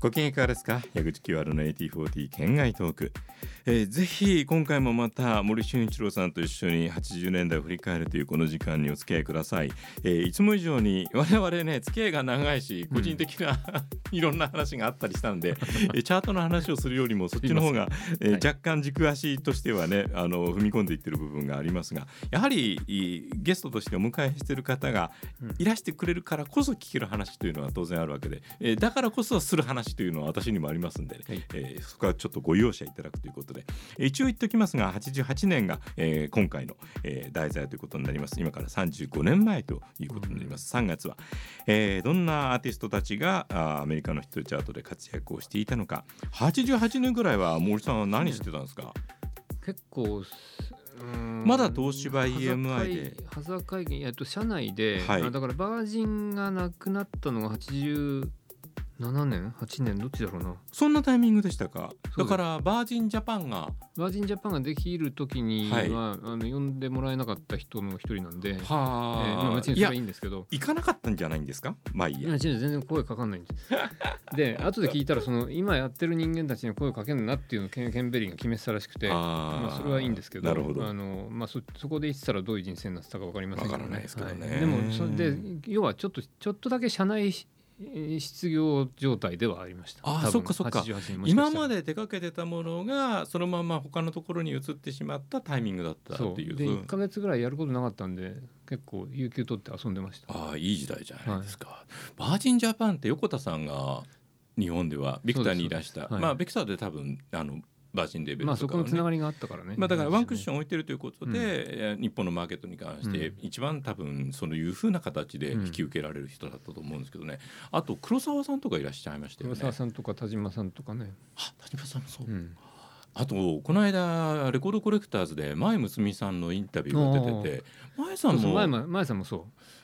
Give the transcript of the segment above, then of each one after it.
ご機嫌いかがですか？矢口清原の8040県外トーク、えー、ぜひ今回もまた森俊一郎さんと一緒に80年代を振り返るというこの時間にお付き合いください、えー、いつも以上に我々ね付き合いが長いし個人的な、うん、いろんな話があったりしたんで、えー、チャートの話をするよりもそっちの方が、えー、若干軸足としてはねあの踏み込んでいってる部分がありますがやはりゲストとしてお迎えしている方がいらしてくれるからこそ聞ける話というのは当然あるわけで、えー、だからこそする話というのは私にもありますんで、ね、はい、えー、そこはちょっとご容赦いただくということで、えー、一応言っておきますが88年が、えー、今回の、えー、題材ということになります。今から35年前ということになります、3月は、えー、どんなアーティストたちがあアメリカのヒットチャートで活躍をしていたのか。88年ぐらいは森さんは何してたんですか、結構まだ東芝 EMI で。ハザー会議、えっと、社内で、はい、だからバージンがなくなったのが80 7年？8年？どっちだろうな？そんなタイミングでしたか？だからバージンジャパンがバージンジャパンができる時には、はい、あの呼んでもらえなかった人の一人なんではあ、えー、まあ、別にそれはいいんですけど。行かなかったんじゃないんですか？まあいいや。全然声かかんないんです。で後で聞いたらその今やってる人間たちに声をかけるなっていうのをケンケンベリーが決めてたらしくてまあ、それはいいんですけどなるほど。あの、まあそ、そこで言ってたらどういう人生になってたか分かりませんけどね、はい、でもそれで要はちょっとちょっとだけ社内失業状態ではありました。あそっかそっか。今まで手掛けてたものがそのまま他のところに移ってしまったタイミングだったっていうで1か月ぐらいやることなかったんで結構有給取って遊んでました。ああいい時代じゃないですか、はい、バージンジャパンって横田さんが日本ではビクターにいらした、はい、まあビクターで多分あのバージンレベルとか、ね、まあそこのつながりがあったからね。まあだからワンクッション置いてるということで、うん、日本のマーケットに関して一番多分そういうふうな形で引き受けられる人だったと思うんですけどね。あと黒沢さんとかいらっしゃいましたよね。黒沢さんとか田島さんとかね。あ田島さんもそう。うんあとこの間レコードコレクターズで前睦美さんのインタビューが出てて前さんも前さんもそう。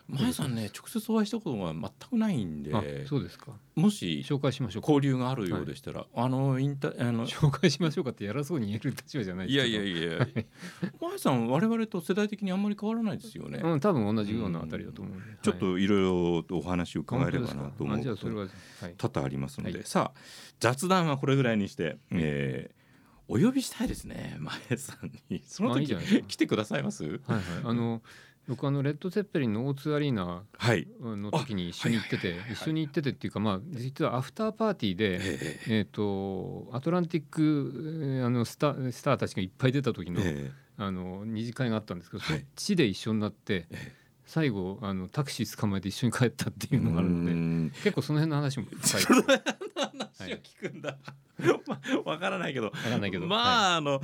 前さんね直接お会いしたことが全くないんでそうですか。もし紹介しましょう交流があるようでしたら、はい、あのインタあの紹介しましょうかってやらそうに言える立場じゃないいやいやいや、はい、前さん我々と世代的にあんまり変わらないですよね。うん多分同じようなあたりだと思う、うん。ちょっとい。ろいろとお話を伺えればなと思うこと多々ありますので、さあ雑談はこれぐらいにして、えーお呼びしたいですね。前さんに。その時来てくださいます？はいはい。あの僕あのレッド・ゼッペリンの O2 アリーナの時に一緒に行ってて、一緒に行っててっていうかまあ実はアフターパーティーで、えー、とアトランティックあのスタスターたちがいっぱい出た時の,、あの二次会があったんですけど、そっちで一緒になって。最後あのタクシー捕まえて一緒に帰ったっていうのがあるので結構その辺の話も深 い話を聞くんだ、はいまあ、わからないけど。からないけどまあ、はい、あの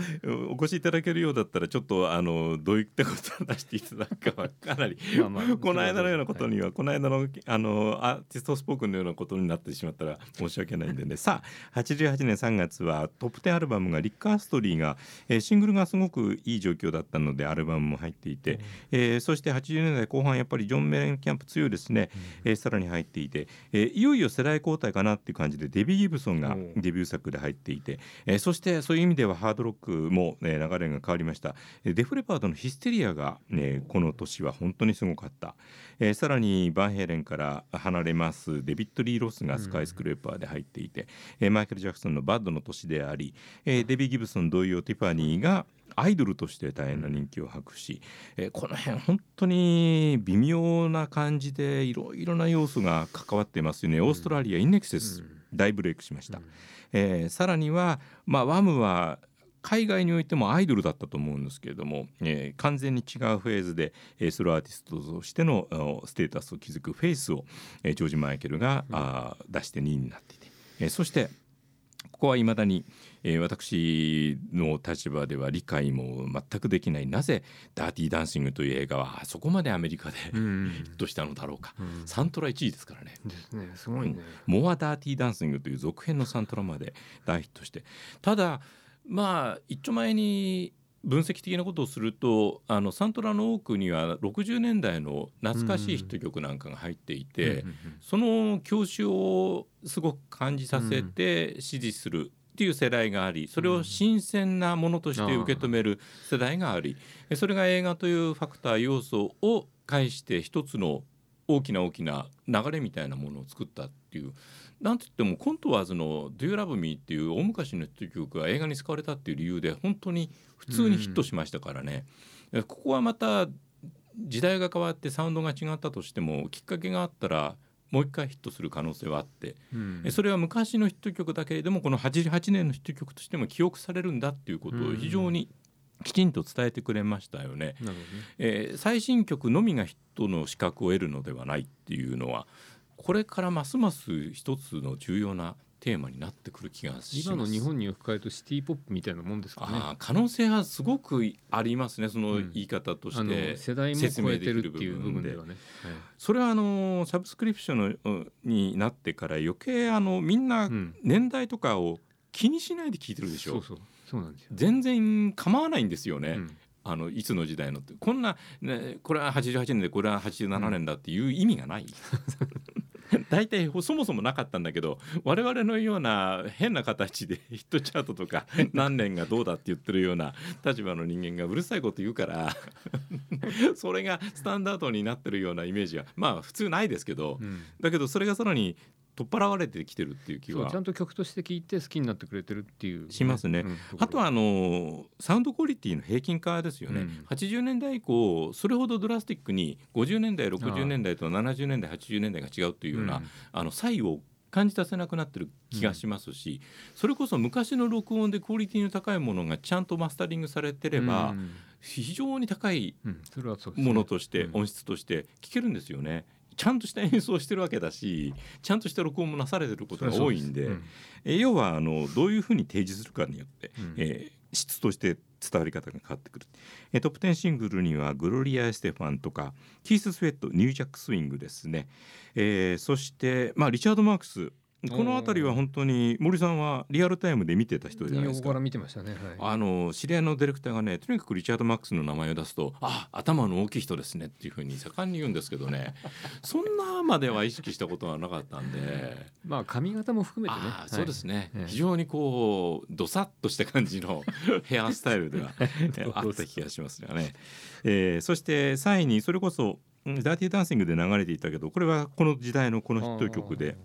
お越しいただけるようだったらちょっとあのどういったことを出していただくかはかなり まあ、まあ、この間のようなことには、はい、この間のあのアーティストスポークンのようなことになってしまったら申し訳ないんでね。さあ88年3月はトップ10アルバムがリック・アストリーが、えー、シングルがすごくいい状況だったのでアルバムも入っていて、うん、えー、そして80年代後半やっぱりジョン・メレンキャンプ強いですね、うん、えー、さらに入っていて、えー、いよいよ世代交代かなっていう感じでデビー・ギブソンがデビュー作で入っていて、えー、そしてそういう意味ではハードロックも、ね、流れが変わりました。デフ・レパードのヒステリアが、ね、この年は本当にすごかった、えー、さらにバンヘイレンから離れますデビッド・リー・ロスがスカイスクレーパーで入っていて、うん、マイケル・ジャクソンのバッドの年であり、えー、デビー・ギブソン同様ティファニーがアイドルとして大変な人気を博し、えー、この辺本当に微妙な感じでいろいろな要素が関わっていますよね、オーストラリアインエクセス、大ブレイクしました、うん。えー、さらには、まあ、ワムは海外においてもアイドルだったと思うんですけれども、えー、完全に違うフェーズで、えー、ソロアーティストとしてのステータスを築くフェイスを、えー、ジョージ・マイケルが、うん、あ出して2位になっていて、えー、そしてここはいまだに、えー、私の立場では理解も全くできないなぜ「ダーティー・ダンシング」という映画はあそこまでアメリカでヒットしたのだろうか、うん、サントラ1位ですからね。ですね。すごいね。モア・ダーティー・ダンシングという続編のサントラまで大ヒットして。ただまあ一丁前に分析的なことをするとあのサントラの多くには60年代の懐かしいヒット曲なんかが入っていて、その教習をすごく感じさせて支持するっていう世代がありそれを新鮮なものとして受け止める世代がありそれが映画というファクター要素を介して一つの大きな大きな流れみたいなものを作ったっていうなんといってもコントワーズの「Do You Love Me」っていう大昔のヒット曲が映画に使われたっていう理由で本当に普通にヒットしましたからね、うん、ここはまた時代が変わってサウンドが違ったとしてもきっかけがあったらもう一回ヒットする可能性はあって、うん、それは昔のヒット曲だけれどもこの88年のヒット曲としても記憶されるんだっていうことを非常にきちんと伝えてくれましたよね。ね。えー、最新曲のみがヒットの資格を得るのではないっていうのはこれからますます一つの重要なテーマになってくる気がします。今の日本に置き換えるとシティポップみたいなもんですかね。可能性はすごくありますねその言い方として、うん、世代も超えてるっていう部分でそれはあのサブスクリプションになってから余計あのみんな年代とかを気にしないで聞いてるでしょ、うん、そうそう。そうなんですよ。全然構わないんですよね、うん。あのいつの時代のって。こんな、ね、これは88年でこれは87年だっていう意味がない、大体そもそもなかったんだけど我々のような変な形でヒットチャートとか 何年がどうだって言ってるような立場の人間がうるさいこと言うから それがスタンダードになってるようなイメージはまあ普通ないですけど、うん、だけどそれがさらに取っ払われてきてるっていう気は。ちゃんと曲として聴いて好きになってくれてるっていう、ね、しますね、うん、あとはあのサウンドクオリティの平均化ですよね、うん、80年代以降それほどドラスティックに50年代60年代と70年代80年代が違うというような、うん、あの差異を感じさせなくなってる気がしますし、うん、それこそ昔の録音でクオリティの高いものがちゃんとマスタリングされてれば、うん、非常に高いものとして、音質として聞けるんですよね。ちゃんとした演奏してるわけだしちゃんとした録音もなされてることが多いんで、うん、え要はあのどういうふうに提示するかによって、うん、えー、質として伝わり方が変わってくる、えー、トップ10シングルにはグロリア・エステファンとかキース・スウェットニュージャック・スイングですね、えー、そして、まあ、リチャード・マークスこの辺りは本当に森さんはリアルタイムで見てた人じゃないですか。から見てましたね。はい、あの知り合いのディレクターがね、とにかくリチャードマックスの名前を出すと、あ、頭の大きい人ですねっていうふうに盛んに言うんですけどね。そんなまでは意識したことはなかったんで。まあ髪型も含めてね。そうですね、はい、非常にこうどさっとした感じの ヘアスタイルではあった気がしますよね。えー、そして3位にそれこそダーティーダンシングで流れていたけど、これはこの時代のこのヒット曲で。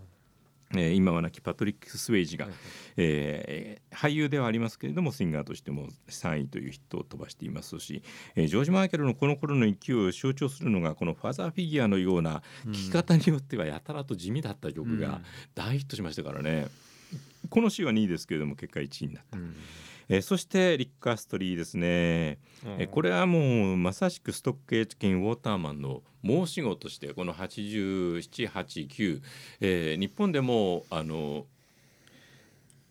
えー、今は亡きパトリック・スウェイジが、はいはい、えー、俳優ではありますけれどもシンガーとしても3位というヒットを飛ばしていますし、えー、ジョージ・マイケルのこの頃の勢いを象徴するのがこのファザーフィギュアのような聴き方によってはやたらと地味だった曲が大ヒットしましたからね、うん、この詩は2位ですけれども結果1位になった。うん。えー、そしてリッカーストリーですね、うん、えー、これはもうまさしくストックエッジンウォーターマンの申し子としてこの8789、えー、日本でもあの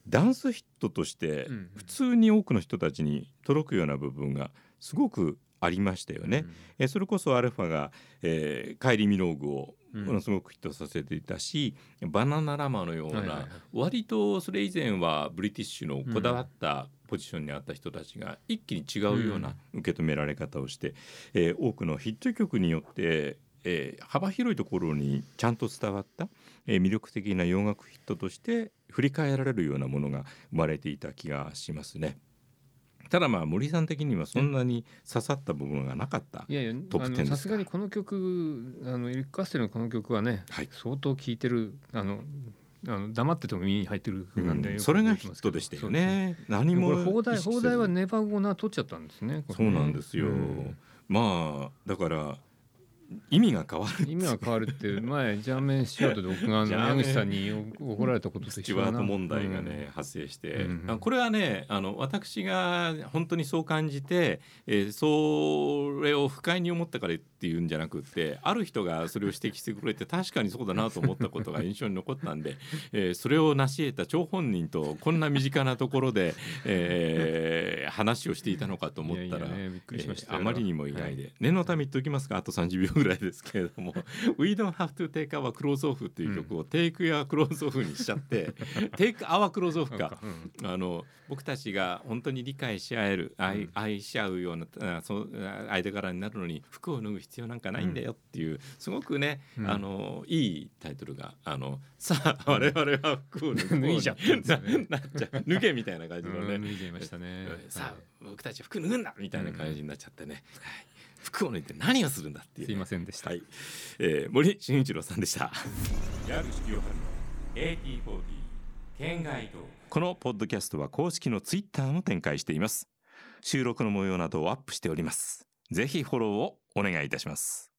ダンスヒットとして普通に多くの人たちに届くような部分がすごくありましたよね。うん、えそれこそアルファが、えー、カイリ・ミノーグをものすごくヒットさせていたし、うん、バナナラマのような、割とそれ以前はブリティッシュのこだわったポジションにあった人たちが一気に違うような受け止められ方をして、うん、えー、多くのヒット曲によってえー、幅広いところにちゃんと伝わった、えー、魅力的な洋楽ヒットとして振り返られるようなものが生まれていた気がしますね。ただまあ森さん的にはそんなに刺さった部分がなかった、いやいやトップ10さすがにこの曲あのエリック・カステルのこの曲はね、はい、相当聴いてるあのあの黙ってても耳に入ってるなんで、うん、それがヒットでしたよね。何も放題放題はネバーゴナ取っちゃったんですね。そうなんですよ。うん、まあだから意味が変わる意味が変わるって前ジャーメンシアートで僕が矢口さんに怒られたことと一緒だな。問題がね、うん、発生して、うん。うん、これはねあの私が本当にそう感じて、えー、それを不快に思ったからっていうんじゃなくってある人がそれを指摘してくれて確かにそうだなと思ったことが印象に残ったんで、えー、それを成し得た張本人とこんな身近なところで、えー、話をしていたのかと思ったら、あまりにも意外で、はい、念のため言っておきますか？あと30秒ぐらいですけれども「We don't have to take our clothes off」っていう曲を「Take your clothes off」にしちゃって「Take our clothes off か」あの僕たちが本当に理解し合える愛愛し合うようなそ間柄になるのに服を脱ぐ必要なんかないんだよっていう、すごくね、あのいいタイトルがあのさあ我々は服を脱いじゃんなっちゃう。脱げみたいな感じのね、脱いじゃいましたね。さあ僕たち服脱ぐんだみたいな感じになっちゃってね、はい服を脱いで何をするんだっていう、すいませんでした、はい。えー、森進一郎さんでした。AT40 県外と。このポッドキャストは公式のツイッターも展開しています。収録の模様などをアップしております。ぜひフォローをお願いいたします